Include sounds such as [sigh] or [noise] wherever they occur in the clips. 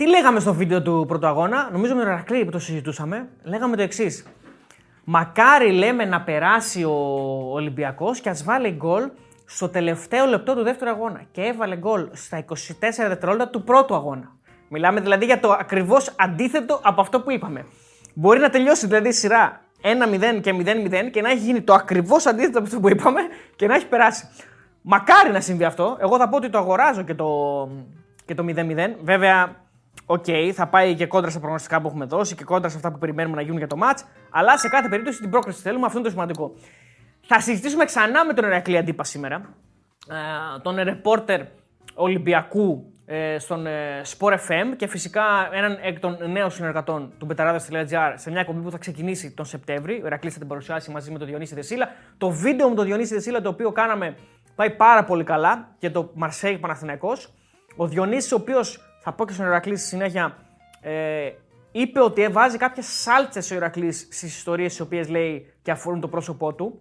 Τι λέγαμε στο βίντεο του πρώτου αγώνα, νομίζω με τον Ρακλή που το συζητούσαμε, λέγαμε το εξής. Μακάρι λέμε να περάσει ο Ολυμπιακός και ας βάλει γκολ στο τελευταίο λεπτό του δεύτερου αγώνα. Και έβαλε γκολ στα 24 δευτερόλεπτα του πρώτου αγώνα. Μιλάμε δηλαδή για το ακριβώς αντίθετο από αυτό που είπαμε. Μπορεί να τελειώσει δηλαδή η σειρά 1-0 και 0-0 και να έχει γίνει το ακριβώς αντίθετο από αυτό που είπαμε και να έχει περάσει. Μακάρι να συμβεί αυτό. Εγώ θα πω ότι το αγοράζω και το, και το 0-0. Βέβαια, OK, okay, θα πάει και κόντρα στα προγνωστικά που έχουμε δώσει και κόντρα σε αυτά που περιμένουμε να γίνουν για το match. Αλλά σε κάθε περίπτωση την πρόκριση θέλουμε, αυτό είναι το σημαντικό. Θα συζητήσουμε ξανά με τον Ηρακλή Αντίπα σήμερα. Ε, τον ρεπόρτερ Ολυμπιακού ε, στον ε, Sport FM και φυσικά έναν εκ των νέων συνεργατών του Betarades.gr σε μια εκπομπή που θα ξεκινήσει τον Σεπτέμβρη. Ο Ηρακλής θα την παρουσιάσει μαζί με τον Διονύση Δεσίλα. Το βίντεο με τον Διονύση Δεσίλα το οποίο κάναμε πάει πάρα πολύ καλά και το Μαρσέγ Παναθηναϊκός. Ο Διονύσης ο οποίος θα πω και στον Ερακλής στη συνέχεια ε, είπε ότι βάζει κάποιες σάλτσες ο Ηρακλή στις ιστορίες τις οποίες λέει και αφορούν το πρόσωπό του.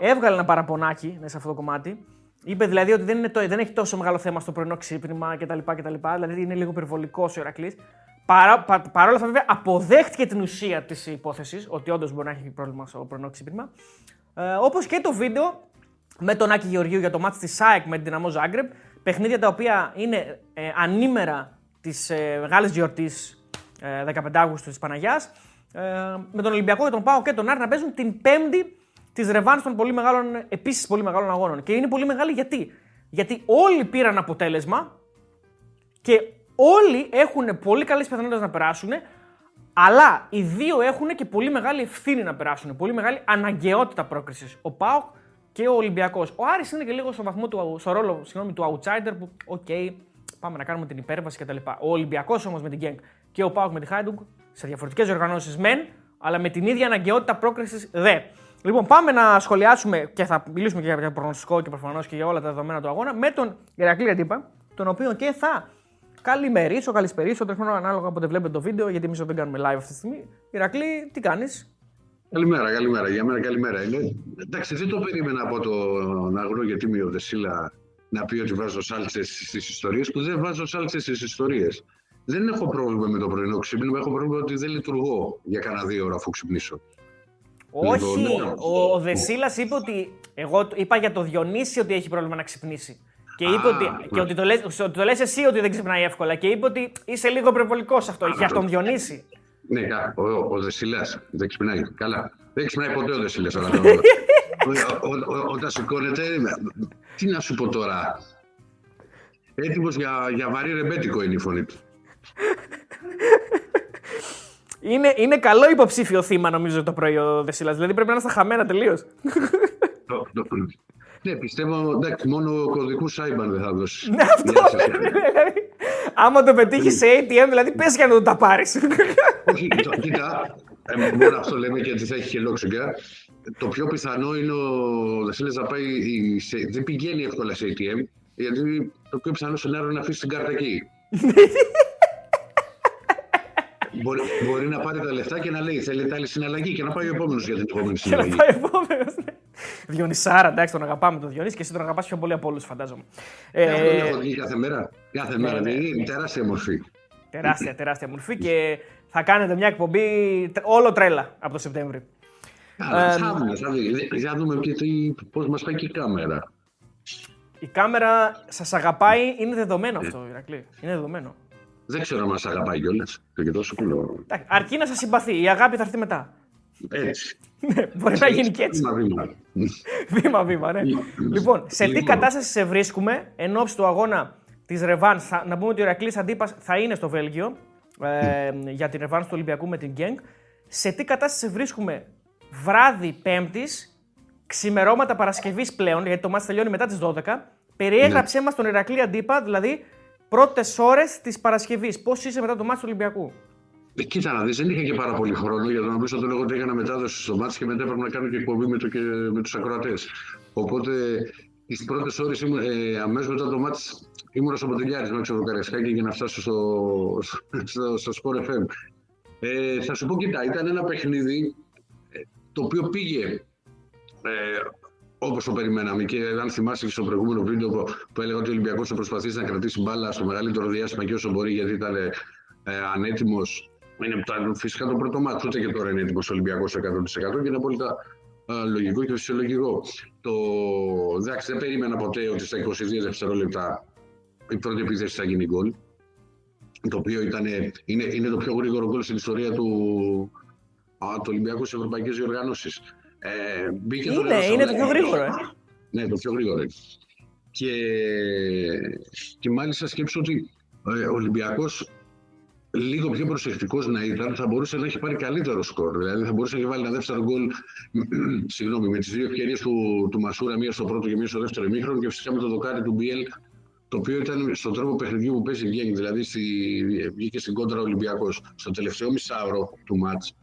Έβγαλε ένα παραπονάκι μέσα σε αυτό το κομμάτι. Είπε δηλαδή ότι δεν, είναι το, δεν έχει τόσο μεγάλο θέμα στο πρωινό ξύπνημα κτλ. κτλ δηλαδή είναι λίγο υπερβολικός ο Ηρακλή. Παρά, πα, παρόλα αυτά, βέβαια, αποδέχτηκε την ουσία της υπόθεσης ότι όντως μπορεί να έχει πρόβλημα στο πρωινό ξύπνημα. Ε, Όπως και το βίντεο με τον Άκη Γεωργίου για το μάτι της ΣΑΕΚ με την Δυναμό Ζάγκρεπ. Παιχνίδια τα οποία είναι ε, ανήμερα της ε, μεγάλη γιορτής ε, 15 Αύγουστου της Παναγιάς. Ε, με τον Ολυμπιακό και τον Πάο και τον Άρη να παίζουν την Πέμπτη της ρεβάνς των πολύ μεγάλων, επίσης πολύ μεγάλων αγώνων. Και είναι πολύ μεγάλη γιατί. Γιατί όλοι πήραν αποτέλεσμα και όλοι έχουν πολύ καλές πιθανότητες να περάσουν, αλλά οι δύο έχουν και πολύ μεγάλη ευθύνη να περάσουν. Πολύ μεγάλη αναγκαιότητα πρόκρισης. Ο ΠΑΟΚ και ο Ολυμπιακός. Ο Άρης είναι και λίγο στο, βαθμό του, στο ρόλο συγγνώμη, του outsider που, OK, okay, πάμε να κάνουμε την υπέρβαση κτλ. Ο Ολυμπιακός όμως με την Genk και ο ΠΑΟΚ με τη Χάιντουκ σε διαφορετικές διοργανώσεις μεν, αλλά με την ίδια αναγκαιότητα πρόκρισης δε. Λοιπόν, πάμε να σχολιάσουμε και θα μιλήσουμε και για προγνωστικό και προφανώς και για όλα τα δεδομένα του αγώνα με τον Ηρακλή Αντίπα, τον οποίο και θα καλημερίσω, καλησπερίσω, τέλο ανάλογα από βλέπετε το βίντεο, γιατί εμείς δεν κάνουμε live αυτή τη στιγμή. Ηρακλή, τι κάνεις; Καλημέρα, καλημέρα. Για μένα καλημέρα είναι. Εντάξει, δεν το περίμενα από τον αγρό γιατί ο Δεσίλα να πει ότι βάζω σάλτσες στις ιστορίες, που δεν βάζω σάλτσες στις ιστορίες. Δεν έχω πρόβλημα με το πρωινό ξύπνημα, έχω πρόβλημα ότι δεν λειτουργώ για κανένα δύο ώρα αφού ξυπνήσω. Όχι, λοιπόν, ο, ο Δεσίλα είπε ότι. Εγώ είπα για το Διονύση ότι έχει πρόβλημα να ξυπνήσει. Και είπε ότι, και ότι, το λες, ότι το λες εσύ ότι δεν ξυπνάει εύκολα. Και είπε ότι είσαι λίγο υπερβολικός αυτό. Για τον Διονύση. Ναι, ο, ο Δεσίλα δεν ξυπνάει. Καλά. Δεν ξυπνάει ποτέ ο Δεσίλα. [laughs] Όταν σηκώνεται. Τι να σου πω τώρα. Έτοιμος για, για βαρύ ρεμπέτικο είναι η φωνή του. Είναι, είναι καλό υποψήφιο θύμα νομίζω το πρωί ο Δεσίλα. Δηλαδή πρέπει να είναι στα χαμένα τελείως. Ναι, πιστεύω εντάξει, μόνο κωδικού Σάιμπαν δεν θα δώσει. Ναι, αυτό. Δηλαδή, άμα το πετύχει σε ATM, δηλαδή πες για να το τα πάρεις. Όχι, κοίτα, ε, μόνο αυτό λέμε και ότι θα έχει και λόξιγκα. Το πιο πιθανό είναι ο Δεσίλα να πάει. Σε, δεν πηγαίνει εύκολα σε ATM, γιατί το πιο πιθανό σενάριο είναι να αφήσει την κάρτα εκεί. [laughs] Μπορεί, μπορεί να πάρει τα λεφτά και να λέει θέλει άλλη συναλλαγή και να πάει ο επόμενος για την επόμενη συναλλαγή. Και να πάει ο επόμενος. Ναι. Διονυσάρα, εντάξει, τον αγαπάμε τον Διονύση και εσύ τον αγαπάς πιο πολύ από όλους, φαντάζομαι. Ε, ε, έχω δει κάθε μέρα. Κάθε μέρα. Ναι, ναι. Είναι τεράστια μορφή. Τεράστια, τεράστια μορφή και θα κάνετε μια εκπομπή όλο τρέλα από το Σεπτέμβριο. Ε, θα δούμε, θα δούμε. Για δούμε πώς μας πάει και η κάμερα. Η κάμερα σας αγαπάει, είναι δεδομένο αυτό, Ηρακλή. Είναι δεδομένο. Δεν ξέρω αν μας αγαπάει κιόλας. Και τόσο κουλό. Αρκεί να σας συμπαθεί. Η αγάπη θα έρθει μετά. Έτσι. Ναι, μπορεί να γίνει και έτσι. Βήμα-βήμα. Βήμα-βήμα, ναι. λοιπόν, σε τι λοιπόν. κατάσταση σε βρίσκουμε εν ώψη του αγώνα της Ρεβάν. Να πούμε ότι ο Ηρακλής Αντίπας θα είναι στο Βέλγιο ε, για την Ρεβάν του Ολυμπιακού με την Γκένγκ. Σε τι κατάσταση σε βρίσκουμε βράδυ Πέμπτης, ξημερώματα Παρασκευής πλέον, γιατί το μάτι τελειώνει μετά τις 12. Περιέγραψέ ναι. μας τον Ηρακλή Αντίπα, δηλαδή πρώτες ώρες της Παρασκευής. Πώς είσαι μετά το μάτι του Ολυμπιακού; Ε, κοίτα να δεις, δεν είχα και πάρα πολύ χρόνο για να πει ότι εγώ ότι έκανα μετάδοση στο μάτι και μετά έπρεπε να κάνω και εκπομπή με, το, με τους ακροατές. Οπότε τις πρώτες ώρες ε, αμέσως μετά το μάτι ήμουν στο Ποτηλιάρη με το Καρεσκάκι για να φτάσω στο, στο, στο Sport FM. Ε, θα σου πω, κοίτα, ήταν ένα παιχνίδι ε, το οποίο πήγε ε, όπως το περιμέναμε. Και αν θυμάσαι και στο προηγούμενο βίντεο που, που έλεγα ότι ο Ολυμπιακός θα προσπαθήσει να κρατήσει μπάλα στο μεγαλύτερο διάστημα και όσο μπορεί, γιατί ήταν ε, ανέτοιμος. Είναι φυσικά το πρώτο μάτι, ούτε και τώρα είναι έτοιμος ο Ολυμπιακός 100% και είναι απόλυτα λογικό και φυσιολογικό. Το, εντάξει, δεν περίμενα ποτέ ότι στα 22 δευτερόλεπτα η πρώτη επίθεση θα γίνει γκολ. Το οποίο ήταν, είναι, είναι το πιο γρήγορο γκολ στην ιστορία του, α, του Ολυμπιακού σε ευρωπαϊκέ διοργανώσει. Ε, είναι, είναι το πιο γρήγορο, ε. Ναι, το πιο γρήγορο. Και, και μάλιστα σκέψω ότι ε, ο Ολυμπιακός λίγο πιο προσεκτικός να ήταν, θα μπορούσε να έχει πάρει καλύτερο σκορ. Δηλαδή θα μπορούσε να έχει βάλει ένα δεύτερο γκολ [clears throat] συγγνώμη, με τις δύο ευκαιρίες του, του Μασούρα, μία στο πρώτο και μία στο δεύτερο ημίχρονο και φυσικά με το δοκάρι του Μπιέλ, το οποίο ήταν στον τρόπο παιχνιδιού που παίζει βγαίνει. Δηλαδή στη, βγήκε στην κόντρα Ολυμπιακός στο τελευταίο μισάωρο του μάτς.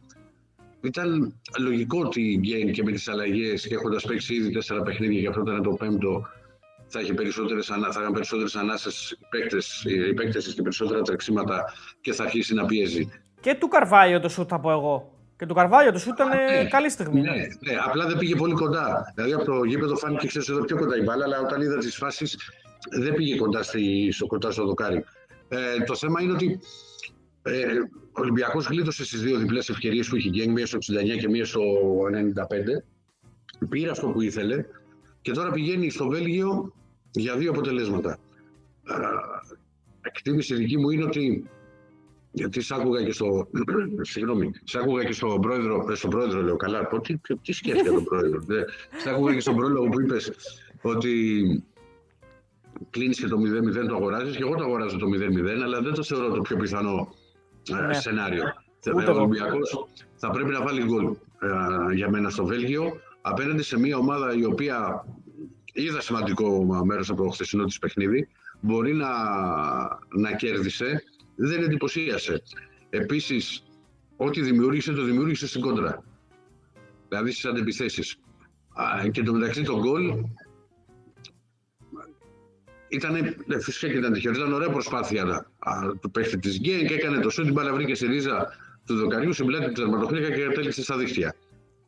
Ήταν λογικό ότι η Γκέιν και με τις αλλαγές και έχοντας παίξει ήδη τέσσερα παιχνίδια και αυτό ήταν το πέμπτο, θα, έχει περισσότερες, θα είχαν περισσότερες ανάσες οι παίκτες και περισσότερα τρεξίματα και θα αρχίσει να πιέζει. Και του Καρβάλιο το σουτ θα πω εγώ. Και του Καρβάλιο το σουτ ήταν ναι, καλή στιγμή. Ναι, ναι, απλά δεν πήγε πολύ κοντά. Δηλαδή από το γήπεδο φάνηκε ξέρεις, εδώ πιο κοντά η μπάλα, αλλά όταν είδα τις φάσεις δεν πήγε κοντά, στη, στο, κοντά στο δοκάρι. Ε, το θέμα είναι ότι ε, ο Ολυμπιακός γλίτωσες στι δύο διπλές ευκαιρίες που είχε γίνει, μία στο 69 και μία στο 95. Πήρε αυτό που ήθελε και τώρα πηγαίνει στο Βέλγιο για δύο αποτελέσματα. Εκτίμηση δική μου είναι ότι γιατί σ' άκουγα και στο. [clears throat] Συγγνώμη, σ' άκουγα και στον πρόεδρο. Ε, στον πρόεδρο λέω καλά. Πω, τι, τι σκέφτεται τον πρόεδρο. Σ' άκουγα και στον πρόεδρο που είπες ότι κλείνεις και το 0-0 το αγοράζεις. Και εγώ το αγοράζω το 0-0, αλλά δεν το θεωρώ το πιο πιθανό ε, ναι. σενάριο. Ο Ολυμπιακό θα πρέπει να βάλει γκολ ε, για μένα στο Βέλγιο απέναντι σε μια ομάδα η οποία είδα σημαντικό μέρος από το χθεσινό της παιχνίδι. Μπορεί να, να κέρδισε, δεν εντυπωσίασε. Επίσης, ό,τι δημιούργησε, το δημιούργησε στην κόντρα. Δηλαδή στις αντεπιθέσεις. Και το μεταξύ το γκολ ήταν, ναι, φυσικά και ήταν τυχαίο. Ήταν ωραία προσπάθεια του παίχτη της Γκέιν και έκανε το σούτ. Την μπάλα βρήκε στη ρίζα του δοκαριού, στην πλάτη του τερματοφύλακα και κατέληξε στα δίχτυα.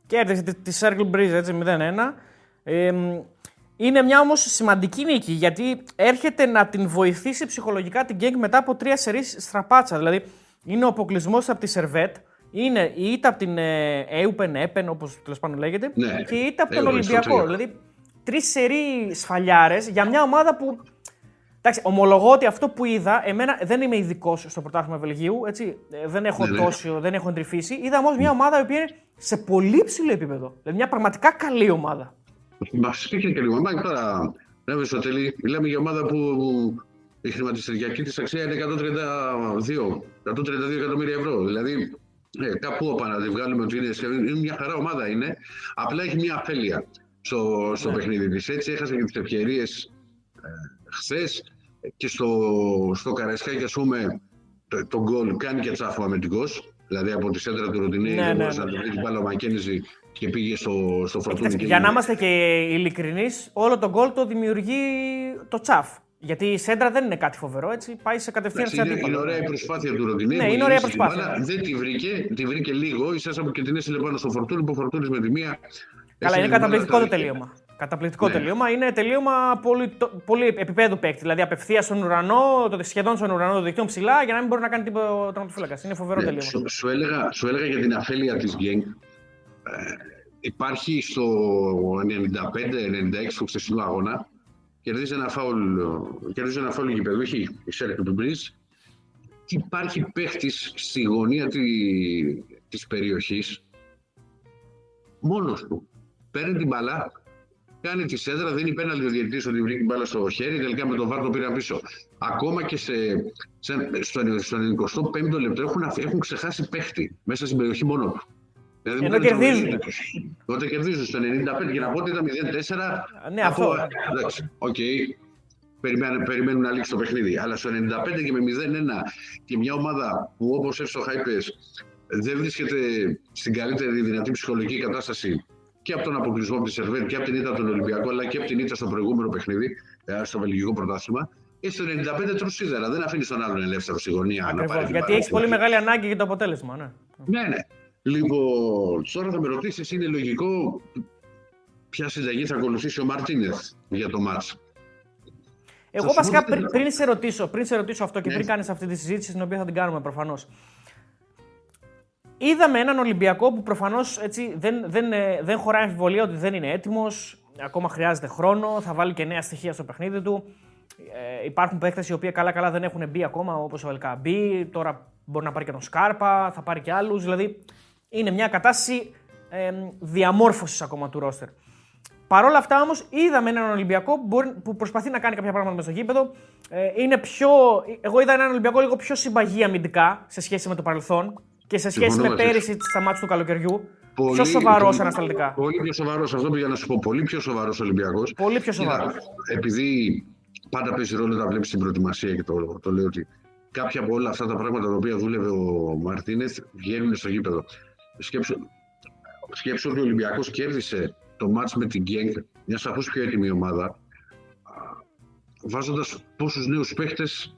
Και έρθει τη Circle Breeze έτσι 0-1. Ε, είναι μια όμως σημαντική νίκη γιατί έρχεται να την βοηθήσει ψυχολογικά την Γκέγκ μετά από τρία σερείς στραπάτσα. Δηλαδή είναι ο αποκλεισμός από τη Σερβέτ, είναι η ήττα από την Έουπεν, Έπεν όπως τέλος πάντων λέγεται, ναι, και η ήττα από τον Ολυμπιακό. Δηλαδή τρεις σερεί σφαλιάρες για μια ομάδα που. Εντάξει, ομολογώ ότι αυτό που είδα, εμένα δεν είμαι ειδικός στο πρωτάθλημα Βελγίου, έτσι, ε, δεν έχω ναι, ναι. δεν έχω εντρυφήσει. Είδα όμως μια ομάδα η οποία είναι σε πολύ ψηλό επίπεδο. Δηλαδή μια πραγματικά καλή ομάδα. Μα και λίγο. Μα τώρα, βέβαια στο τέλει, μιλάμε για ομάδα που η χρηματιστηριακή της αξία είναι 132, 132 εκατομμύρια ευρώ. Δηλαδή, ε, κάπου όπα να τη βγάλουμε ότι είναι, είναι μια χαρά ομάδα είναι. Απλά έχει μια αφέλεια στο, στο ναι. παιχνίδι της. Έτσι έχασε και τις ευκαιρίες ε, χθες και στο, στο Καραϊσκάκι, ας πούμε, το γκολ κάνει και τσάφο αμυντικό. Δηλαδή από τη σέντρα του Ροντινέη, ναι, ναι, ναι. να την βρει μπάλα ο Μακένιζη και πήγε στο, στο φορτούνι. για να είμαστε και ειλικρινείς, όλο τον γκολ το δημιουργεί το τσαφ. Γιατί η σέντρα δεν είναι κάτι φοβερό, έτσι πάει σε κατευθείαν σε αντίπαλο. Είναι ωραία η προσπάθεια του Ροντινέη. Ναι, είναι ωραία προσπάθεια. Μπάλα, δεν τη βρήκε, τη βρήκε λίγο, ίσα που και την έστειλε πάνω στο φορτούνι, που ο φορτούνις με τη μία. Καλά, είναι καταπληκτικό το τελείωμα. Καταπληκτικό ναι. τελείωμα. Είναι τελείωμα πολύ, πολύ επίπεδου παίκτη. Δηλαδή απευθεία στον ουρανό, το, σχεδόν στον ουρανό, το δικτύο ψηλά, για να μην μπορεί να κάνει τίποτα ο τερματοφύλακα. Είναι φοβερό ναι, τελείωμα. Σου, σου, έλεγα, σου έλεγα για την αφέλεια της Γκένγκ. Ε, υπάρχει στο 95-96 του χθεσινού αγώνα. Κερδίζει ένα φάουλ, κερδίζει ένα φάουλ γηπεδού, έχει η Σέρκο του Μπριζ. Υπάρχει παίχτης στη γωνία τη της περιοχής μόνος του. Παίρνει την μπαλά, κάνει τη σέντρα, δίνει πέναλτι ο διαιτητής ότι βρήκε την μπάλα στο χέρι. Τελικά με τον Βάρ το πήραν πίσω. Ακόμα και σε, σε, στο, 25ο λεπτό έχουν, έχουν ξεχάσει παίχτη μέσα στην περιοχή μόνο του. Δηλαδή, Ενώ κερδίζουν. Τότε κερδίζουν στο 95 και να πω ότι ήταν 0-4. Ναι, αυτό. Εντάξει, OK. Okay. Περιμένουν, περιμένουν να λήξει το παιχνίδι. Αλλά στο 95 και με 0-1 και μια ομάδα που όπως εύστοχα είπε δεν βρίσκεται στην καλύτερη δυνατή ψυχολογική κατάσταση και από τον αποκλεισμό από τη Σερβέτ και από την ήττα από τον Ολυμπιακό, αλλά και από την ήττα στο προηγούμενο παιχνίδι, ε, στο βελγικό πρωτάθλημα. Και στο 95 τρως σίδερα. Δεν αφήνεις τον άλλον ελεύθερο στη γωνία Ακριβώς, να πάρει. Γιατί έχεις πολύ μεγάλη ανάγκη για το αποτέλεσμα. Ναι, ναι. ναι. Λοιπόν, τώρα θα με ρωτήσεις, είναι λογικό. ποια συνταγή θα ακολουθήσει ο Μαρτίνεθ για το μάτς; Εγώ βασικά πριν, πριν, σε ρωτήσω, πριν σε ρωτήσω αυτό και ναι. πριν κάνεις αυτή τη συζήτηση, την οποία θα την κάνουμε προφανώς. Είδαμε έναν Ολυμπιακό που προφανώς δεν, δεν, ε, δεν χωράει αμφιβολία ότι δεν είναι έτοιμος. Ακόμα χρειάζεται χρόνο. Θα βάλει και νέα στοιχεία στο παιχνίδι του. Ε, υπάρχουν παίκτες οι οποίοι καλά-καλά δεν έχουν μπει ακόμα, όπως ο Ελκαμπή. Τώρα μπορεί να πάρει και τον Σκάρπα, θα πάρει και άλλους. Δηλαδή είναι μια κατάσταση ε, διαμόρφωσης ακόμα του ρόστερ. Παρ' όλα αυτά όμως, είδαμε έναν Ολυμπιακό που, μπορεί, που προσπαθεί να κάνει κάποια πράγματα μέσα στο γήπεδο. Ε, είναι πιο, εγώ είδα έναν Ολυμπιακό λίγο πιο συμπαγή αμυντικά σε σχέση με το παρελθόν και σε σχέση με πέρυσι στα μάτια του καλοκαιριού. Πολύ, πιο σοβαρό ανασταλτικά. Πολύ πιο σοβαρός, αυτό πήγα να σου πω. Πολύ πιο σοβαρός Ολυμπιακός. Πολύ πιο σοβαρός. Επειδή πάντα παίζει ρόλο να βλέπεις την προετοιμασία και το, το λέω ότι κάποια από όλα αυτά τα πράγματα τα οποία δούλευε ο Μαρτίνεθ βγαίνουν στο γήπεδο. Σκέψου, σκέψου ότι ο Ολυμπιακός κέρδισε το μάτς με την Γκένγκ, μια σαφώς πιο έτοιμη ομάδα, βάζοντας πόσους νέους παίχτες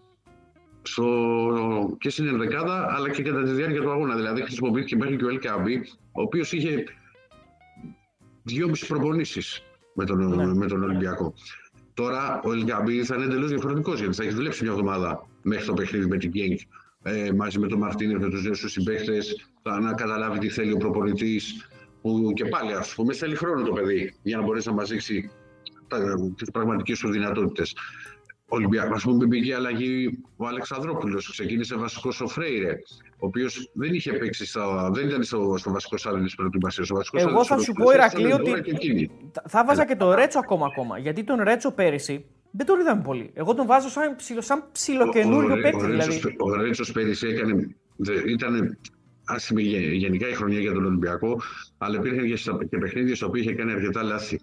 στο, και στην ενδεκάδα αλλά και κατά τη διάρκεια του αγώνα. Δηλαδή χρησιμοποιήθηκε μέχρι και ο Ελκαμπή, ο οποίος είχε δυόμιση προπονήσεις με τον, ναι. με τον Ολυμπιακό. Τώρα ο Ελκαμπή θα είναι εντελώς διαφορετικός γιατί θα έχει δουλέψει μια εβδομάδα μέχρι το παιχνίδι με την Γκένγκ ε, μαζί με τον Μαρτίνε, με τους νέους τους συμπαίχτε, να καταλάβει τι θέλει ο προπονητής. Που και πάλι, ας πούμε, θέλει χρόνο το παιδί για να μπορέσει να μα δείξει τις πραγματικές του δυνατότητες. Ολυμπιακός. Α πούμε, μπήκε αλλαγή ο Αλεξανδρόπουλος. Ξεκίνησε βασικός ο Φρέιρε, ο οποίος δεν είχε παίξει, στα, δεν ήταν στο, στο βασικό σάλιν της προετοιμασίας. Εγώ θα σου πω, Ηρακλή, ότι θα βάζα και τον Ρέτσο ακόμα, ακόμα. Γιατί τον Ρέτσο πέρυσι δεν τον είδαμε πολύ. Εγώ τον βάζω σαν, ψιλο, σαν ψιλοκαινούριο παίκτη. Δηλαδή. Ο Ρέτσος πέρυσι έκανε, ήταν άσχημη γενικά η χρονιά για τον Ολυμπιακό, αλλά υπήρχαν και παιχνίδια στα οποία είχε κάνει αρκετά λάθη.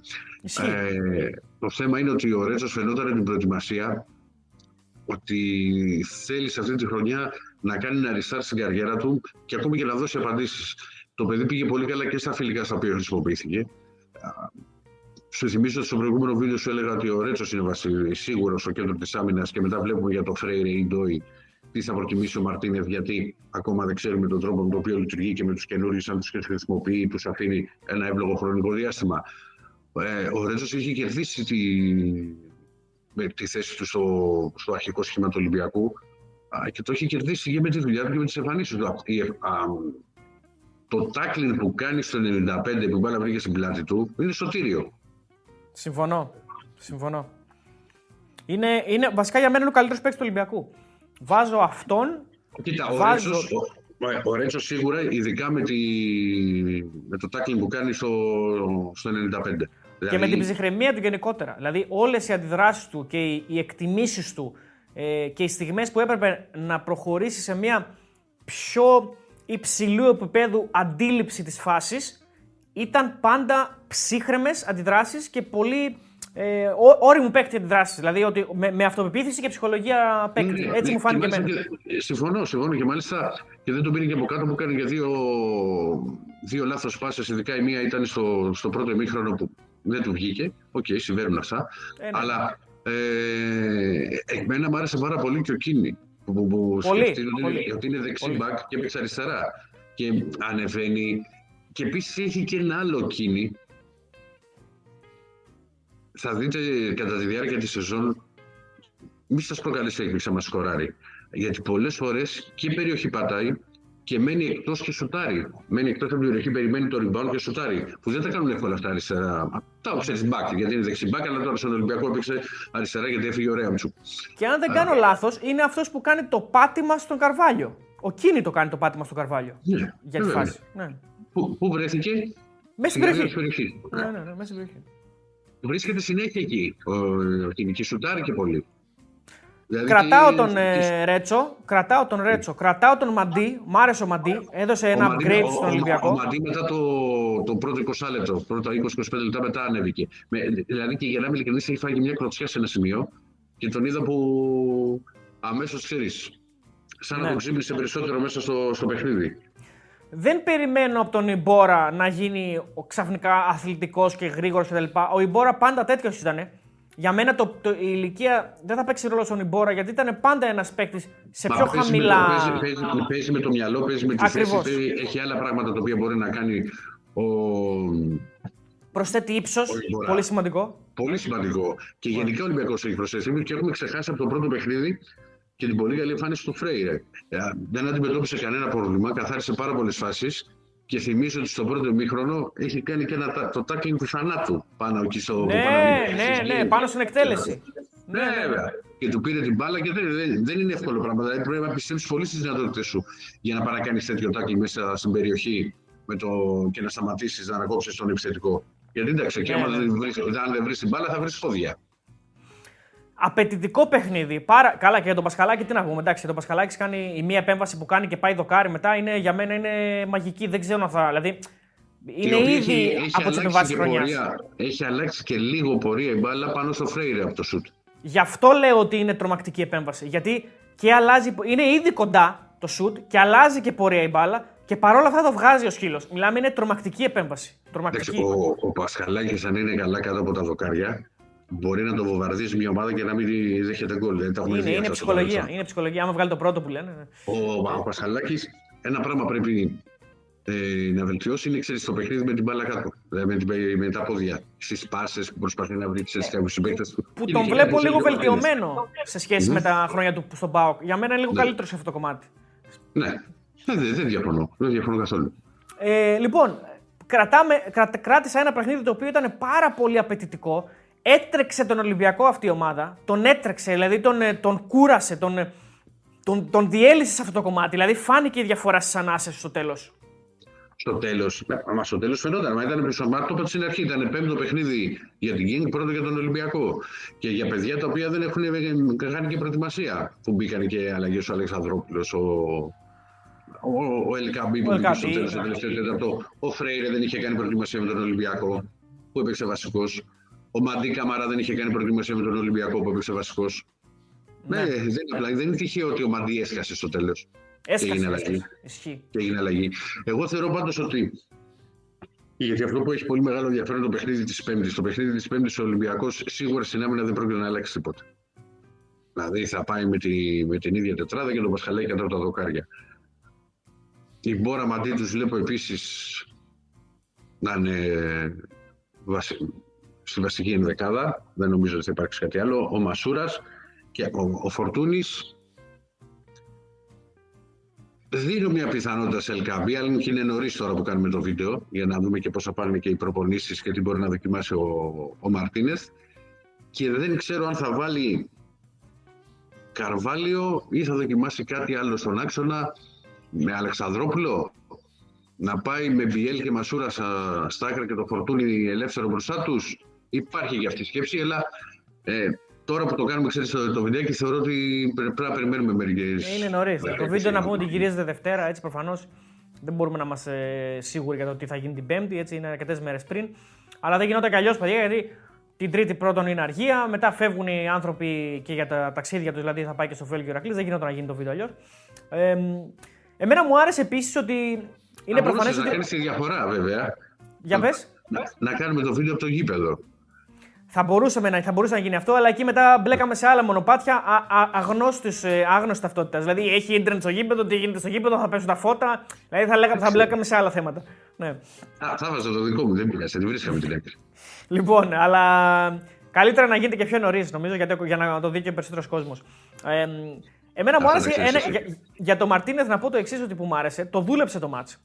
Ε, το θέμα είναι ότι ο Ρέτσος φαινόταν την προετοιμασία ότι θέλει σε αυτή τη χρονιά να κάνει ένα restart στην καριέρα του και ακόμη και να δώσει απαντήσεις. Το παιδί πήγε πολύ καλά και στα φιλικά στα οποία χρησιμοποιήθηκε. Σου θυμίζω ότι στο προηγούμενο βίντεο σου έλεγα ότι ο Ρέτσος είναι σίγουρος στο κέντρο της άμυνας και μετά βλέπουμε για το Φρέιρε ή Ντόι τι θα προτιμήσει ο Μαρτίνεθ, γιατί ακόμα δεν ξέρουμε τον τρόπο με τον οποίο λειτουργεί και με τους καινούριους, αν τους χρησιμοποιεί, τους αφήνει ένα εύλογο χρονικό διάστημα. Ε, ο Ρέτζο είχε κερδίσει τη, με τη θέση του στο, στο αρχικό σχήμα του Ολυμπιακού και το έχει κερδίσει και με τη δουλειά του και με τις εμφανίσεις του. Το τάκλιν που κάνει στο 95 που μπάλα βρήκε στην πλάτη του είναι σωτήριο. Συμφωνώ. Συμφωνώ. Είναι, είναι, βασικά για μένα είναι ο καλύτερος παίκτης του Ολυμπιακού. Βάζω αυτόν. Κοίτα, βάζω... ο, Ρέτσος, σίγουρα, ειδικά με, τη, με το τάκλινγκ που κάνει στο, στο 95. Και δηλαδή... με την ψυχραιμία του γενικότερα. Δηλαδή όλες οι αντιδράσεις του και οι, οι εκτιμήσεις του ε, και οι στιγμές που έπρεπε να προχωρήσει σε μια πιο υψηλού επιπέδου αντίληψη της φάσης ήταν πάντα ψύχραιμες αντιδράσεις και πολύ ε, όριμου παίκτη αντιδράσεις. Δηλαδή ότι με, με αυτοπεποίθηση και ψυχολογία παίκτη. Ναι, Έτσι ναι, μου φάνηκε εμένα. Συμφωνώ, συμφωνώ και μάλιστα και δεν τον πήρε και από κάτω που κάνει για δύο, δύο λάθος πάσες. Ειδικά η μία ήταν στο, στο πρώτο ημίχρονο που δεν του βγήκε. OK, okay, συμβαίνουν αυτά. Ε, ναι. Αλλά ε, εμένα μου άρεσε πάρα πολύ και ο Κίνη. Που, που, που πολύ, ότι, πολύ, ότι είναι δεξί μπακ και έπαιξε αριστερά. Και ανεβαίνει. Και επίσης έχει και ένα άλλο Κίνη θα δείτε κατά τη διάρκεια της σεζόν, μη σας προκαλέσει έκπληξη να μα σκοράρει. Γιατί πολλές φορές και η περιοχή πατάει και μένει εκτός και σουτάρει. Μένει εκτός από την περιοχή, περιμένει το rebound και σουτάρει. Που δεν τα κάνουν εύκολα αυτά αριστερά. Τα ξέρει μπακ, γιατί είναι δεξί μπακ, αλλά τώρα στον Ολυμπιακό έπαιξε αριστερά γιατί έφυγε ωραία μου. Και αν δεν Α, κάνω λάθος, είναι αυτός που κάνει το πάτημα στον Καρβάλιο. Ο Κίνη το κάνει το πάτημα στον Καρβάλιο. Ναι, για τη φάση. Ναι. Πού, πού βρέθηκε, Μέσα στην περιοχή. Ναι, ναι, ναι, μέσα στην περιοχή βρίσκεται συνέχεια εκεί. Ο, ο σουτάρει και πολύ. Δηλαδή κρατάω και... τον ε, Ρέτσο, κρατάω τον Ρέτσο, κρατάω τον Μαντί, μ' άρεσε ο Μαντί, έδωσε ένα ο upgrade στον Ολυμπιακό. Ο, ο, Μαντί μετά το, το πρώτο 20 λεπτό, πρώτα 20-25 λεπτά μετά ανέβηκε. Με, δηλαδή και για να είμαι ειλικρινής έχει φάγει μια κλωτσιά σε ένα σημείο και τον είδα που αμέσως ξέρεις, σαν να ναι. τον ξύπνησε περισσότερο μέσα στο, στο παιχνίδι. Δεν περιμένω από τον Ιμπόρα να γίνει ξαφνικά αθλητικός και γρήγορος κτλ. Ο Ιμπόρα πάντα τέτοιος ήταν. Για μένα το, το, η ηλικία δεν θα παίξει ρόλο στον Ιμπόρα γιατί ήταν πάντα ένας παίκτης σε πιο παίζει χαμηλά. Με, παίζει, παίζει, παίζει, με το μυαλό, παίζει με τη θέση. Έχει άλλα πράγματα τα οποία μπορεί να κάνει ο, Προσθέτει ύψος. Πολύ σημαντικό. Πολύ σημαντικό. Και γενικά ο Ολυμπιακός έχει προσθέσει και έχουμε ξεχάσει από το πρώτο παιχνίδι και την πολύ καλή εμφάνιση του Φρέιρε. Ε, δεν αντιμετώπισε κανένα πρόβλημα, καθάρισε πάρα πολλές φάσεις και θυμίζω ότι στο πρώτο μήχρονο έχει κάνει και ένα, το τάκινγκ του θανάτου πάνω εκεί στο Ναι, ναι, ναι, πάνω στην εκτέλεση. Ναι, ναι, βέβαια. Και του πήρε την μπάλα και δεν, δεν, δεν είναι εύκολο πράγμα. Δηλαδή πρέπει να πιστέψει πολύ στις δυνατότητες σου για να παρακάνεις τέτοιο τάκινγκ μέσα στην περιοχή με το, και να σταματήσεις να ανακόψεις τον επιθετικό. Γιατί εντάξει, και άμα δεν βρει την μπάλα θα βρεις φόδια. Απαιτητικό παιχνίδι. Πάρα... Καλά και για τον Πασχαλάκη τι να πούμε. Εντάξει, τον Πασχαλάκης κάνει η μία επέμβαση που κάνει και πάει δοκάρι μετά είναι, για μένα είναι μαγική. Δεν ξέρω να θα. Δηλαδή, είναι ήδη έχει, από τις επεμβάσει χρονιάς. Έχει αλλάξει και λίγο πορεία η μπάλα πάνω στο Φρέιρε από το σουτ. Γι' αυτό λέω ότι είναι τρομακτική επέμβαση. Γιατί και αλλάζει, είναι ήδη κοντά το σουτ και αλλάζει και πορεία η μπάλα και παρόλα αυτά το βγάζει ο σκύλος. Μιλάμε, είναι τρομακτική επέμβαση. Τρομακτική. ο, ο Πασχαλάκης, αν είναι καλά κάτω από τα δοκάρια, μπορεί να το βομβαρδίσει μια ομάδα και να μην δέχεται γκολ. Είναι, είναι ψυχολογία. Είναι ψυχολογία. Άμα βγάλει το πρώτο που λένε. Ναι. Ο, ο Πασχαλάκης, ένα πράγμα πρέπει ε, να βελτιώσει είναι ξέρεις, το παιχνίδι με την μπάλα κάτω. Δηλαδή με, με, τα πόδια. Στις πάσες που προσπαθεί να βρει κάποιου συμπαίκτες του. Που τον βλέπω λίγο βελτιωμένο σε σχέση με τα χρόνια του στον Πάοκ. Για μένα είναι λίγο ναι. καλύτερο σε αυτό το κομμάτι. Ναι, δεν, δεν διαφωνώ. Δεν διαφωνώ καθόλου. Ε, λοιπόν, κρατάμε, κράτησα ένα παιχνίδι το οποίο ήταν πάρα πολύ απαιτητικό έτρεξε τον Ολυμπιακό αυτή η ομάδα, τον έτρεξε, δηλαδή τον, ε, τον κούρασε, τον, ε, τον, τον διέλυσε σε αυτό το κομμάτι. Δηλαδή φάνηκε η διαφορά στις ανάσες στο τέλος. Στο τέλος. Ε, μα στο τέλος φαινόταν. Μα ήταν πίσω το είπα στην αρχή. Ήταν πέμπτο παιχνίδι για την King, πρώτο για τον Ολυμπιακό. Και για παιδιά τα οποία δεν έχουν κάνει και προετοιμασία. Που μπήκαν και αλλαγές ο Αλεξανδρόπουλος, ο, ο, ο Ελκαμπή που μπήκε στο τέλος, τελευταίο Ο Φρέιρε δεν είχε κάνει προετοιμασία με τον Ολυμπιακό, που έπαιξε βασικός. Ο Μαντί Καμαρά δεν είχε κάνει προετοιμασία με τον Ολυμπιακό που έπαιξε βασικός. Ναι. ναι, δεν, απλά, δεν είναι τυχαίο ότι ο Μαντί έσκασε στο τέλος. Έσκασε. Και έγινε αλλαγή. Και έγινε αλλαγή. Εγώ θεωρώ πάντως ότι. Γιατί αυτό που έχει πολύ μεγάλο ενδιαφέρον το παιχνίδι της Πέμπτης. Το παιχνίδι της Πέμπτης ο Ολυμπιακός σίγουρα στην άμυνα δεν πρόκειται να αλλάξει τίποτα. Δηλαδή θα πάει με, τη, με την ίδια τετράδα και τον Πασχαλέκη κατά τα δοκάρια. Η Μπόρα Μαντί τους βλέπω επίσης να είναι στη βασική ενδεκάδα. Δεν νομίζω ότι θα υπάρξει κάτι άλλο. Ο Μασούρας και ο, ο Φορτούνης. Δίνω μια πιθανότητα σε Ελκαμπή, αλλά και είναι νωρίς τώρα που κάνουμε το βίντεο για να δούμε και πώς θα πάνε και οι προπονήσεις και τι μπορεί να δοκιμάσει ο, ο Μαρτίνεθ. Και δεν ξέρω αν θα βάλει Καρβάλιο ή θα δοκιμάσει κάτι άλλο στον άξονα με Αλεξανδρόπουλο να πάει με Μπιέλ και Μασούρα στα άκρα και το φορτούνι ελεύθερο μπροστά τους. Υπάρχει και αυτή η σκέψη, αλλά ε, τώρα που το κάνουμε ξέρεις, το, το βιντεάκι θεωρώ ότι πρέπει να περιμένουμε μερικές. Είναι νωρίς. Το βίντεο να πούμε ότι γυρίζεται Δευτέρα, έτσι προφανώς δεν μπορούμε να είμαστε σίγουροι για το τι θα γίνει την Πέμπτη, έτσι είναι αρκετές μέρες πριν. Αλλά δεν γινόταν κι αλλιώς, παιδιά, γιατί την Τρίτη πρώτον είναι αργία, μετά φεύγουν οι άνθρωποι και για τα ταξίδια τους, δηλαδή θα πάει και στο Βέλγιο Ρακλή, δεν γινόταν να γίνει το βίντεο αλλιώς. Ε, εμένα μου άρεσε επίσης ότι είναι προφανές ότι. Να κάνει τη διαφορά, βέβαια. Για πες. Να, να, κάνουμε το βίντεο από το γήπεδο. Θα, μπορούσαμε να, θα μπορούσε να γίνει αυτό, αλλά εκεί μετά μπλέκαμε σε άλλα μονοπάτια α, α, αγνώστης, ε, άγνωστη ταυτότητας. Δηλαδή έχει ίντερνετ στο γήπεδο, τι γίνεται στο γήπεδο, θα πέσουν τα φώτα. Δηλαδή θα, λέγα, θα μπλέκαμε σε άλλα θέματα. Ναι. Α, θα βάζω το δικό μου, δεν πειράζει, δεν βρίσκαμε την έκρηξη. Λοιπόν, αλλά καλύτερα να γίνεται και πιο νωρίς, νομίζω, γιατί, για να το δει και περισσότερος κόσμος. Ε, εμένα μου άρεσε. Ένα, για, για το Μαρτίνεθ να πω το εξής ότι που μου άρεσε, το δούλεψε το μάτσο.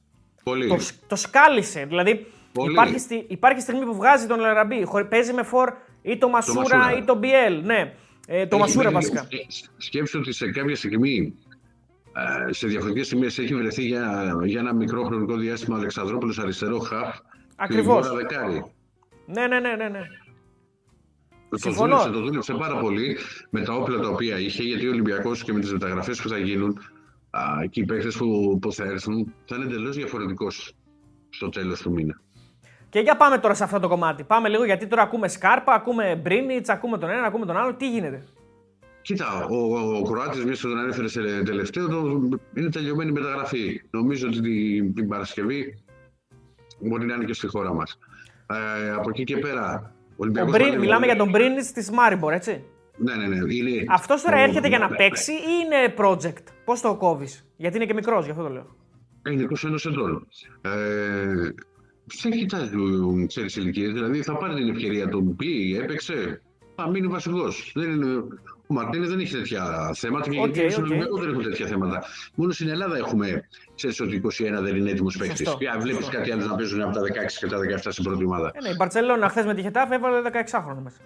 Πολύ. Το, το σκάλισε. Δηλαδή υπάρχει, στη, υπάρχει στιγμή που βγάζει τον Λαραμπή. Παίζει με φορ ή το Μασούρα, ή το Μπιέλ. Ναι, ε, το Μασούρα βασικά. Σκέψτε ότι σε κάποια στιγμή ε, σε διαφορετικές στιγμές έχει βρεθεί για, για ένα μικρό χρονικό διάστημα ο Αλεξανδρόπουλος αριστερό χαφ. Ακριβώς. Ναι, ναι, ναι, ναι. ναι. Το δούλεψε, το δούλεψε πάρα πολύ με τα όπλα τα οποία είχε, γιατί ο Ολυμπιακός και με τις μεταγραφές που θα γίνουν και οι παίχτε που, που θα έρθουν θα είναι εντελώς διαφορετικός στο τέλος του μήνα. Και για πάμε τώρα σε αυτό το κομμάτι. Πάμε λίγο γιατί τώρα ακούμε Σκάρπα, ακούμε Μπρίνιτς, ακούμε τον ένα, ακούμε τον άλλο. Τι γίνεται; Κοίτα, ο, ο, ο Κροάτης, μια τον ανέφερε σε τελευταίο, το, είναι τελειωμένη μεταγραφή. Νομίζω ότι την, την Παρασκευή μπορεί να είναι και στη χώρα μας. Ε, από εκεί και πέρα. Ο Μπριν, μιλάμε για τον Μπρίνιτς της Μάριμπορ, έτσι; Ναι, ναι, ναι. Είναι... Αυτός τώρα έρχεται για να παίξει ή είναι project; Πώς το κόβεις, Γιατί είναι και μικρός, γι' αυτό το λέω. Είναι 21 ετών. Ε, δεν κοιτάζουν ξέρεις ηλικίες. Δηλαδή θα πάρει την ευκαιρία του πει, έπαιξε, θα μείνει βασικός. Ο Μαρτίνε δεν έχει τέτοια θέματα και okay, okay. δεν έχουν τέτοια θέματα. Μόνο στην Ελλάδα έχουμε, ξέρεις ότι 21 δεν είναι έτοιμος παίκτης. Βλέπεις κάτι άλλο να παίζουν από τα 16 και τα 17 στην πρώτη ομάδα. Ε, ναι, η Μπαρσελόνα χθες με τη Χετάφ έβαλε 16 χρόνια μέσα.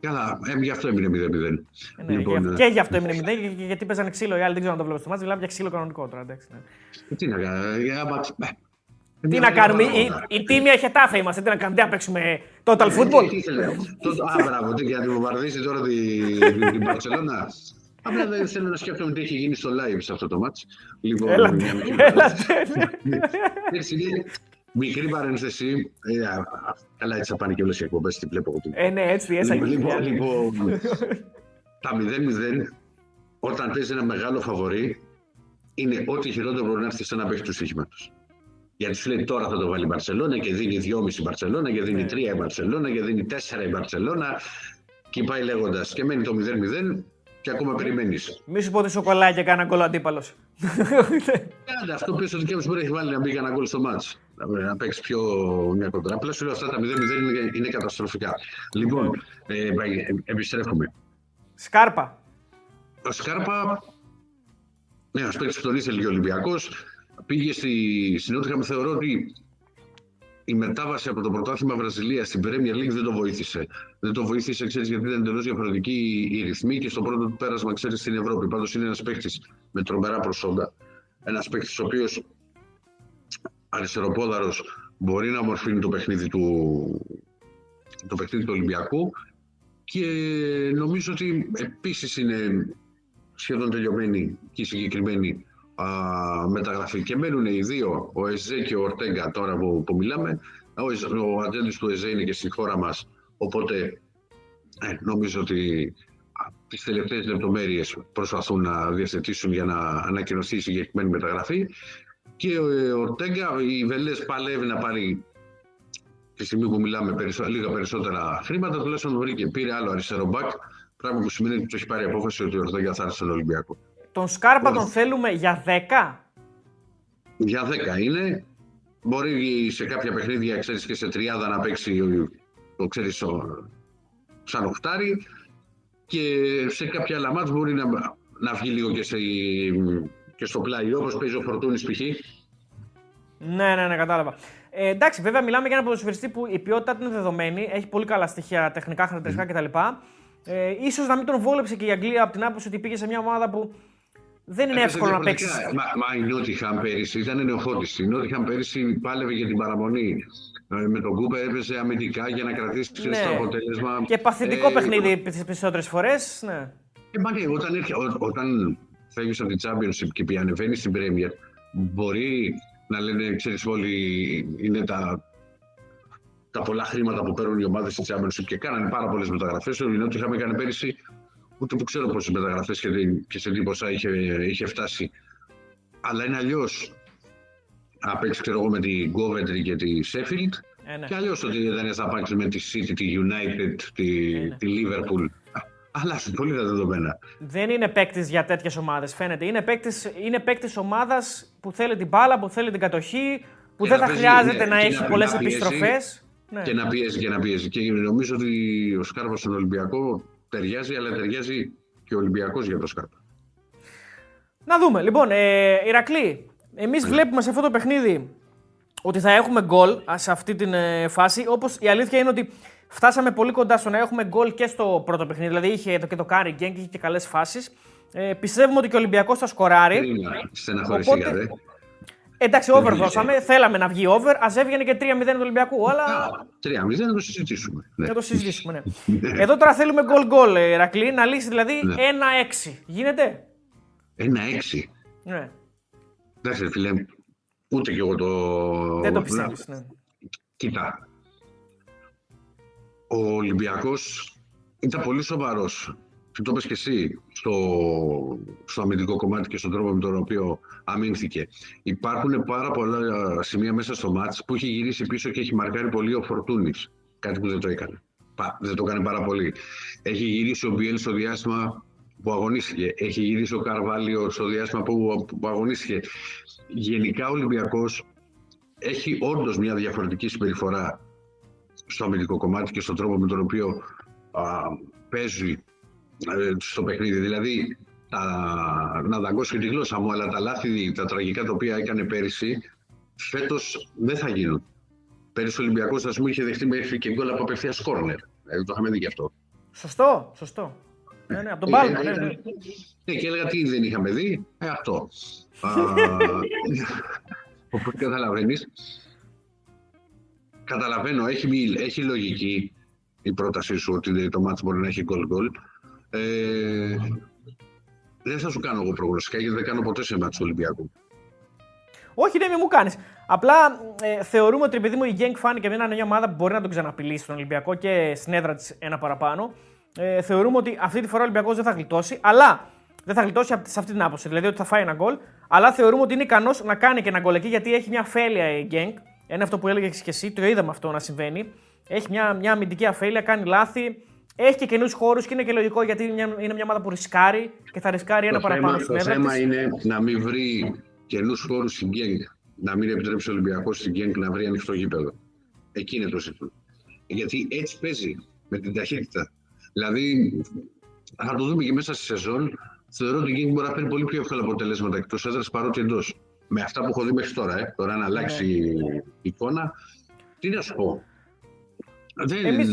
Καλά, ε, γι' αυτό έμεινε 0-0. Ε, ναι, λοιπόν, ε, και γι' αυτό έμεινε 0, γιατί παίζανε ξύλο οι άλλοι, δεν ξέρω αν το βλέπω στο μάτι, μιλάμε για ξύλο κανονικό τώρα. Εντάξει, ναι. Ε, τι να κάνω, τι να κάνουμε, η, η τίμια χετάφε είμαστε, τι να κάνουμε, να παίξουμε total football. Α, μπράβο, τι για να βομβαρδίσει τώρα την Παρσελόνα. Απλά δεν θέλω να σκέφτομαι τι έχει γίνει στο live σε αυτό το μάτς. Λοιπόν, έλατε, έλατε. [laughs] Μικρή παρένθεση. Ε, καλά, έτσι θα πάνε και όλες οι εκπομπές. Τι βλέπω Ε, ναι, έτσι έτσι. Λοιπόν, λοιπόν, τα 0-0, όταν παίζει ένα μεγάλο φαβορή, είναι ό,τι χειρότερο μπορεί να έρθει σε ένα παίχτη του στοιχήματο. Γιατί σου λέει τώρα θα το βάλει η Μπαρσελόνα και δίνει 2,5 η Μπαρσελόνα και δίνει 3 ναι. η Μπαρσελόνα και δίνει 4 η Μπαρσελόνα και πάει λέγοντας. Και μένει το 0-0 και ακόμα περιμένεις. Μη σου πω ότι σοκολάκι και κάνα γκολ αντίπαλος. Κάντε αυτό πίσω ότι και μπορεί να έχει βάλει να μπει ένα γκολ στο μάτσο. Να παίξει πιο μια κοντά. Απλά σου λέω αυτά τα 0-0 είναι, είναι καταστροφικά. Λοιπόν, ε, επιστρέφουμε. Σκάρπα. Ο Σκάρπα, ναι, α παίξει τον ήθελε ο Ολυμπιακός πήγε στη, στην θεωρώ ότι η μετάβαση από το πρωτάθλημα Βραζιλία στην Premier League δεν το βοήθησε. Δεν το βοήθησε, ξέρεις, γιατί ήταν εντελώς διαφορετική η ρυθμή και στο πρώτο του πέρασμα, ξέρεις, στην Ευρώπη. Πάντως είναι ένας παίχτη με τρομερά προσόντα. Ένας παίχτη ο οποίος αριστεροπόδαρος μπορεί να μορφύνει το παιχνίδι του, το παιχνίδι του Ολυμπιακού και νομίζω ότι επίσης είναι σχεδόν τελειωμένη και η συγκεκριμένη α, μεταγραφή. Και μένουν οι δύο, ο Εζέ και ο Ορτέγκα τώρα που, που μιλάμε. Ο, ο ατζέντη του Εζέ είναι και στη χώρα μας. Οπότε ε, νομίζω ότι τις τελευταίες λεπτομέρειες προσπαθούν να διαθετήσουν για να ανακοινωθεί η συγκεκριμένη μεταγραφή. Και ο Ορτέγκα, η Βελές παλεύει να πάρει τη στιγμή που μιλάμε περισσο, λίγα περισσότερα χρήματα, τουλάχιστον βρήκε. Πήρε άλλο αριστερό μπακ, πράγμα που σημαίνει ότι του έχει πάρει απόφαση ότι ο Ορτέγκα θα έρθει στον Ολυμπιακό. Τον Σκάρπα τον θέλουμε για 10. Για 10 είναι. Μπορεί σε κάποια παιχνίδια, ξέρεις, και σε 30 να παίξει το ξέρεις, ο, σαν οχτάρι και σε κάποια άλλα μάτς μπορεί να, να βγει λίγο και, σε, και στο πλάι, όπως παίζει ο Φορτούνης π.χ. Ναι, ναι, ναι, κατάλαβα. Ε, εντάξει, βέβαια μιλάμε για ένα ποδοσφαιριστή που η ποιότητα του είναι δεδομένη, έχει πολύ καλά στοιχεία, τεχνικά χαρακτηριστικά mm. κτλ. Ε, ίσως να μην τον βόλεψε και η Αγγλία από την άποψη ότι πήγε σε μια ομάδα που δεν είναι εύκολο να παίξεις. Μα, μα η Νότιχαμ πέρυσι ήταν νεοφώτιστη. Η Νότιχαμ πέρυσι πάλευε για την παραμονή. Ε, με τον Κούπερ έπαιζε αμυντικά για να κρατήσει ναι. το αποτέλεσμα. Και παθητικό ε, παιχνίδι τις περισσότερες φορές. Ναι. Ε, μα, ναι, όταν, έρχε, ό, όταν φεύγεις από την Championship και ανεβαίνεις στην Premier, μπορεί να λένε, ξέρεις όλοι, είναι τα, τα πολλά χρήματα που παίρνουν οι ομάδες στη Championship και κάνανε πάρα πολλές μεταγραφές. Ο Νότιχαμ έκανε πέρυσι ούτε που ξέρω πόσες μεταγραφές και, και σε τι ποσά είχε, είχε φτάσει. Αλλά είναι αλλιώς να παίξει ξέρω εγώ, με την Coventry και τη Sheffield. Ε, ναι. Και αλλιώς ότι δεν θα παίξει με τη City, τη United, τη, ε, ναι. τη Liverpool. Αλλάζουν πολύ τα δεδομένα. Δεν είναι παίκτης για τέτοιες ομάδες, φαίνεται. Είναι παίκτη είναι παίκτης ομάδας που θέλει την μπάλα, που θέλει την κατοχή, που και δεν θα παίζει, χρειάζεται ναι, να έχει πολλές επιστροφές. Ναι. Και να πιέζει και να πιέζει. Και νομίζω ότι ο Σκάρπα στον Ολυμπιακό ταιριάζει, αλλά ταιριάζει και ο Ολυμπιακός για το σκάρπα. Να δούμε. Λοιπόν, ε, Ηρακλή, εμείς ναι. βλέπουμε σε αυτό το παιχνίδι ότι θα έχουμε γκολ σε αυτή τη ε, φάση. Όπως η αλήθεια είναι ότι φτάσαμε πολύ κοντά στο να έχουμε γκολ και στο πρώτο παιχνίδι. Δηλαδή είχε και δοκάρι η Γκενκ, είχε και καλές φάσεις. Ε, πιστεύουμε ότι και ο Ολυμπιακός θα σκοράρει. Οπότε, Εντάξει, over δώσαμε. Θέλαμε να βγει over. Α έβγαινε και 3-0 του Ολυμπιακού. Αλλά... 3-0 να το συζητήσουμε. Ναι. Να το συζητήσουμε, ναι. ναι. Εδώ τώρα θέλουμε γκολ γκολ, Ηρακλή, να λύσει δηλαδή ναι. 1-6. Γίνεται; 1-6. Ναι. Εντάξει, φίλε, ούτε κι εγώ το. Δεν το πιστεύεις. Ναι. Κοίτα. Ο Ολυμπιακός ήταν πολύ σοβαρός το είπες και εσύ, στο, στο αμυντικό κομμάτι και στον τρόπο με τον οποίο αμήνθηκε. Υπάρχουν πάρα πολλά σημεία μέσα στο μάτς που έχει γυρίσει πίσω και έχει μαρκάρει πολύ ο Φορτούνης. Κάτι που δεν το έκανε. Δεν το έκανε πάρα πολύ. Έχει γυρίσει ο Μπιέλ στο διάστημα που αγωνίστηκε. Έχει γυρίσει ο Καρβάλιο στο διάστημα που, που αγωνίστηκε. Γενικά ο Ολυμπιακός έχει όντως μια διαφορετική συμπεριφορά στο αμυντικό κομμάτι και στον τρόπο με τον οποίο α, παίζει ε, στο παιχνίδι. Δηλαδή, τα, να δαγκώσω τη γλώσσα μου, αλλά τα λάθη, τα τραγικά τα οποία έκανε πέρυσι, φέτος δεν θα γίνουν. Πέρυσι ο Ολυμπιακός, ας πούμε, είχε δεχτεί μέχρι και γκολ από απευθείας κόρνερ. Δηλαδή, το είχαμε δει και αυτό. Σωστό, σωστό. Ναι, ναι, από τον Πάλμα. Ναι, ναι. ναι, και έλεγα τι δεν είχαμε δει; Ε, αυτό. [laughs] [laughs] Οπότε καταλαβαίνεις. Καταλαβαίνω, έχει, έχει λογική η πρότασή σου ότι το μάτι μπορεί να έχει γκολ γκολ. Ε, δεν θα σου κάνω εγώ προγνωστικά γιατί δεν κάνω ποτέ σε μάτι του Ολυμπιακού. Όχι, δεν μου κάνεις. Απλά ε, θεωρούμε ότι επειδή μου η Γκένγκ φάνηκε μια νέα ομάδα που μπορεί να τον ξαναπηλήσει στον Ολυμπιακό και στην έδρα της ένα παραπάνω. Ε, θεωρούμε ότι αυτή τη φορά ο Ολυμπιακός δεν θα γλιτώσει. Αλλά δεν θα γλιτώσει σε αυτή την άποψη. Δηλαδή ότι θα φάει ένα γκολ. Αλλά θεωρούμε ότι είναι ικανός να κάνει και ένα γκολ εκεί γιατί έχει μια αφέλεια η Γκένγκ. Είναι αυτό που έλεγες και εσύ, το είδαμε αυτό να συμβαίνει. Έχει μια, μια αμυντική αφέλεια, κάνει λάθη. Έχει και καινούς χώρους και είναι και λογικό γιατί είναι μια ομάδα που ρισκάρει και θα ρισκάρει ένα παραπάνω στην έδρα. Το θέμα είναι να μην βρει καινούς χώρους στην Γκένγκ. Να μην επιτρέψει ο Ολυμπιακός στην Γκένγκ να βρει ανοιχτό γήπεδο. Εκεί είναι το ζήτημα. Γιατί έτσι παίζει με την ταχύτητα. Δηλαδή, θα το δούμε και μέσα στη σεζόν. Θεωρώ ότι η Γκένγκ μπορεί να παίρνει πολύ πιο εύκολα αποτελέσματα εκτός έδρας παρότι εντός. Με αυτά που έχω δει μέχρι τώρα, ε. τώρα να αλλάξει ναι. η εικόνα. Τι να σου πω. Δεν Εμείς...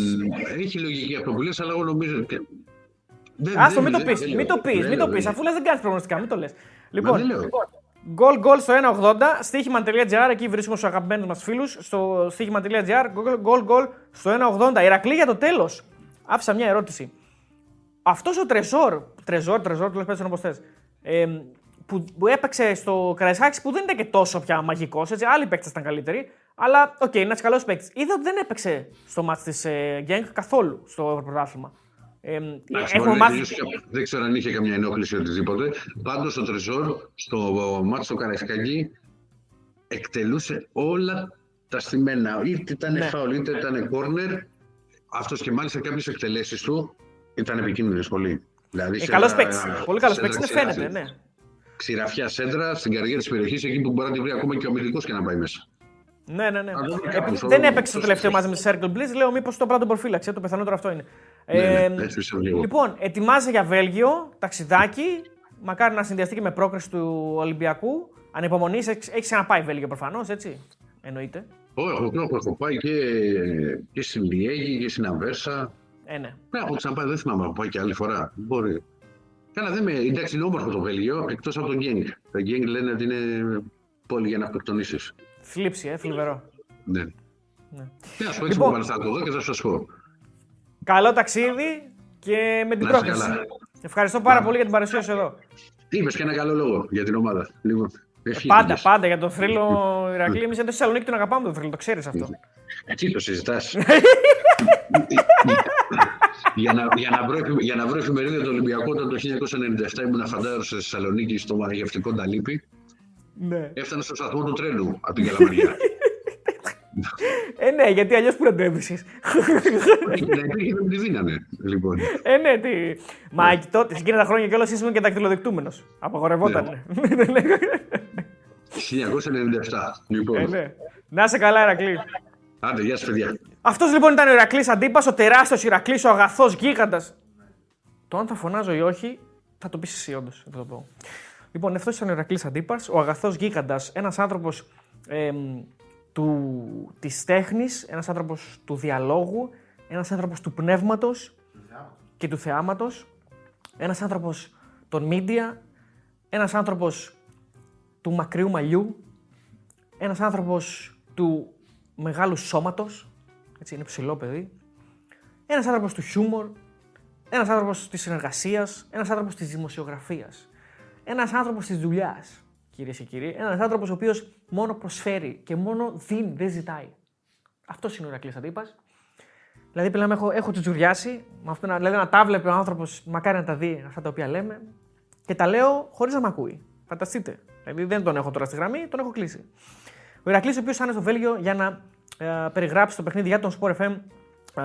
έχει λογική αυτό που λες, αλλά εγώ νομίζω. Άστο, μην το πεις, μην το πεις, μην το πεις. Αφού λες δεν κάνεις προγνωστικά, μην το λες. Λοιπόν, γκολ γκολ στο 1,80, στοίχημα.gr, εκεί βρίσκουμε στους αγαπημένους μας φίλους. Στο στοίχημα.gr, γκολ γκολ στο 1,80. Ηρακλή για το τέλος. Άφησα μια ερώτηση. Αυτός ο Τρεζόρ, Τρεζόρ, Τρεζόρ, το λες όπως θες, ε, που, που έπαιξε στο Καραϊσκάκη που δεν ήταν και τόσο πια μαγικός, έτσι. Άλλοι παίκτες ήταν καλύτεροι. Αλλά OK, okay, είναι ένας καλός παίκτης. Είδα ότι δεν έπαιξε στο ματς της ε, Γκενκ καθόλου στο πρωτάθλημα. Ε, έχουμε μάθει... Δεν ξέρω αν είχε καμιά ενόχληση ή οτιδήποτε. Πάντως ο Τρεζόρ στο μάτι στο Καραϊσκάκη εκτελούσε όλα τα στημένα. Είτε ήταν ναι. φάουλ, είτε ήταν κόρνερ. Αυτός και μάλιστα κάποιες εκτελέσεις του ήταν επικίνδυνες πολύ. Δηλαδή, ε, καλός παίκτης. Πολύ καλός παίκτης, φαίνεται, ναι ξηραφιά σέντρα στην καρδιά της περιοχής, εκεί που μπορεί να τη βρει ακόμα και ο αμυντικός και να πάει μέσα. Ναι, ναι, ναι. Ε, δεν έπαιξε το τελευταίο μαζί με τη Circle Blitz. Λέω μήπως το πρώτο προφύλαξε. Το πιθανότερο αυτό είναι. Ναι, ναι, ε, έτσι λοιπόν, ετοιμάζει για Βέλγιο, ταξιδάκι. Μακάρι να συνδυαστεί και με πρόκριση του Ολυμπιακού. Ανυπομονή, έχει ξαναπάει Βέλγιο προφανώς, έτσι. Εννοείται. Όχι, έχω, έχω πάει και, και στην Λιέγη και στην Αμβέρσα. Ε, ναι. Ναι, έχω ξαναπάει, δεν θυμάμαι, έχω πάει και άλλη φορά. Μπορεί. Καλά, δεν με. Εντάξει, είναι όμορφο το Βέλγιο, εκτός από τον Γκένγκ. Το Γκένγκ λένε ότι είναι πόλη για να αυτοκτονήσεις. Θλίψη, ε, θλιβερό. Ναι. ναι. Τι να σου πω, έτσι λοιπόν, που θα το δω και θα σας πω. Καλό ταξίδι και με την πρόκληση. Ευχαριστώ πάρα πολύ για την παρουσία σου εδώ. Είπες και ένα καλό λόγο για την ομάδα. Λοιπόν, ε, πάντα, πάντα για τον θρύλο Ηρακλή. Εμείς εδώ στη Θεσσαλονίκη τον αγαπάμε τον θρύλο, το ξέρεις αυτό. Έτσι το συζητάς. [laughs] για, να, για, να βρω, για να βρω εφημερίδα του Ολυμπιακού όταν το 1997 ήμουν φαντάρο στη Θεσσαλονίκη στο μαγευτικό Ταλίπι. Ναι. Έφτανα στο σταθμό του τρένου από την Καλαμαριά. ε, ναι, γιατί αλλιώς που να το έβρισκε. υπήρχε δεν τη δίνανε. Λοιπόν. Ε, ναι, τι. Μα ναι. τότε, σε εκείνα τα χρόνια κιόλας ήσουν και δακτυλοδεικτούμενος. Απαγορευόταν. [laughs] 1997. Λοιπόν. Ε, ναι. Να είσαι καλά, Ερακλή. Άντε, γεια σα, παιδιά. Αυτός λοιπόν ήταν ο Ηρακλή Αντίπας, ο τεράστιος Ηρακλή, ο αγαθός γίγαντας. Το αν θα φωνάζω ή όχι, θα το πεις εσύ, όντως. Θα το πω. Λοιπόν, αυτό ήταν ο Ηρακλής Αντίπα, ο αγαθός γίγαντας, ένας άνθρωπος ε, της τέχνης, ένας άνθρωπος του διαλόγου, ένας άνθρωπος του πνεύματος και του θεάματος, ένας άνθρωπος των media, ένας άνθρωπος του μακριού μαλλιού, ένας άνθρωπος του μεγάλου σώματος, έτσι είναι ψηλό παιδί. Ένας άνθρωπος του χιούμορ, ένας άνθρωπος της συνεργασίας, ένας άνθρωπος της δημοσιογραφίας. Ένας άνθρωπος της δουλειάς, κυρίες και κύριοι. Ένας άνθρωπος ο οποίος μόνο προσφέρει και μόνο δίνει, δεν ζητάει. Αυτός είναι ο Ηρακλής Αντίπας. Δηλαδή, πλέον έχω, έχω τσουτσουριάσει. Με αυτό, δηλαδή, να τα βλέπει ο άνθρωπος, μακάρι να τα δει αυτά τα οποία λέμε. Και τα λέω χωρίς να με ακούει. Φανταστείτε. Δηλαδή, δεν τον έχω τώρα στη γραμμή, τον έχω κλείσει. Ο Ηρακλής, ο οποίος ήταν στο Βέλγιο για να ε, περιγράψει το παιχνίδι για τον Sport FM. Ε,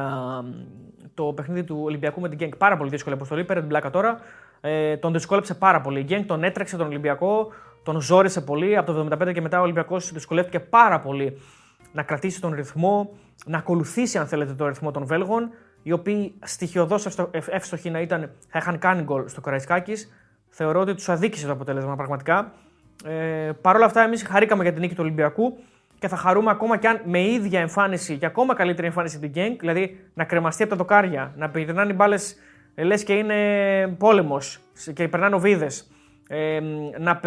το παιχνίδι του Ολυμπιακού με την Γκένγκ. Πάρα πολύ δύσκολη αποστολή. Πέρα την πλάκα τώρα. Ε, τον δυσκόλεψε πάρα πολύ. Η Γκένγκ τον έτρεξε τον Ολυμπιακό. τον ζόρισε πολύ. Από το 75 και μετά ο Ολυμπιακός δυσκολεύτηκε πάρα πολύ να κρατήσει τον ρυθμό, να ακολουθήσει αν θέλετε τον ρυθμό των Βέλγων, οι οποίοι στοιχειοδός εύστοχοι να ήταν, θα είχαν κάνει γκολ στο Καραϊσκάκης. Θεωρώ ότι τους αδίκησε το αποτέλεσμα πραγματικά. Ε, Παρ' όλα αυτά, εμείς χαρήκαμε για την νίκη του Ολυμπιακού και θα χαρούμε ακόμα και αν με ίδια εμφάνιση και ακόμα καλύτερη εμφάνιση την Γκένγκ, δηλαδή να κρεμαστεί από τα δοκάρια, να περνάνε οι μπάλες λες και είναι πόλεμος και περνάνε οβίδες. Ε, να,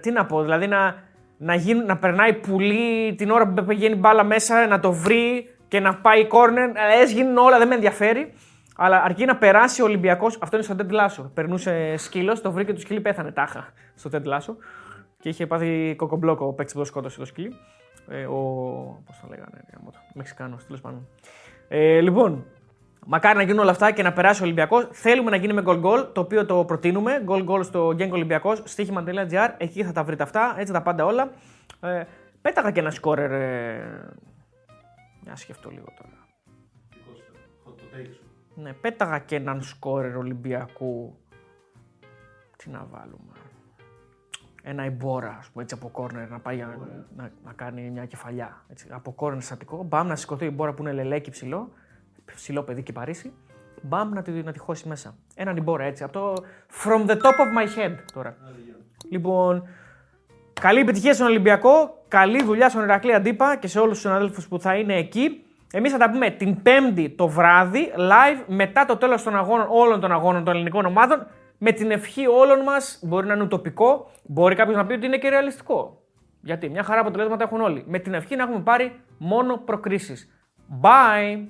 τι να πω, δηλαδή να, να, γίν, να περνάει πουλί την ώρα που πηγαίνει μπάλα μέσα, να το βρει και να πάει κόρνερ. Ε, γίνουν όλα, δεν με ενδιαφέρει. Αλλά αρκεί να περάσει ο Ολυμπιακός, αυτό είναι στο Ted Lasso. Περνούσε σκύλος, το βρήκε το σκύλι, πέθανε τάχα στο Ted Lasso. Και είχε πάθει κοκομπλόκο ο παίκτης που το σκότωσε το σκύλι. Ε, ο. Πώς το λέγανε, Μεξικάνος, τέλος πάντων. Ε, λοιπόν, μακάρι να γίνουν όλα αυτά και να περάσει ο Ολυμπιακός. Θέλουμε να γίνει με γκολ γκολ, το οποίο το προτείνουμε. Γκολ γκολ στο Γκέγκο Ολυμπιακός, στοίχημα.gr. Εκεί θα τα βρείτε αυτά, έτσι τα πάντα όλα. Ε, πέταγα και ένα σκόρερ. Ε... Για να σκεφτώ λίγο τώρα. Ναι, πέταγα και έναν σκόρερ Ολυμπιακού. Τι να βάλουμε ένα εμπόρα, ας πούμε, έτσι από κόρνερ, να πάει να, να, κάνει μια κεφαλιά. Έτσι, από κόρνερ στατικό, μπαμ να σηκωθεί η μπόρα που είναι λελέκι ψηλό, ψηλό παιδί και Παρίσι, μπαμ να τη, να τη χώσει μέσα. Έναν εμπόρα έτσι, από το from the top of my head τώρα. Λοιπόν, καλή επιτυχία στον Ολυμπιακό, καλή δουλειά στον Ηρακλή Αντίπα και σε όλους τους συναδέλφους που θα είναι εκεί. Εμείς θα τα πούμε την Πέμπτη το βράδυ, live, μετά το τέλος των αγώνων, όλων των αγώνων των ελληνικών ομάδων με την ευχή όλων μας, μπορεί να είναι ουτοπικό, μπορεί κάποιος να πει ότι είναι και ρεαλιστικό. Γιατί μια χαρά αποτελέσματα έχουν όλοι. Με την ευχή να έχουμε πάρει μόνο προκρίσεις. Bye!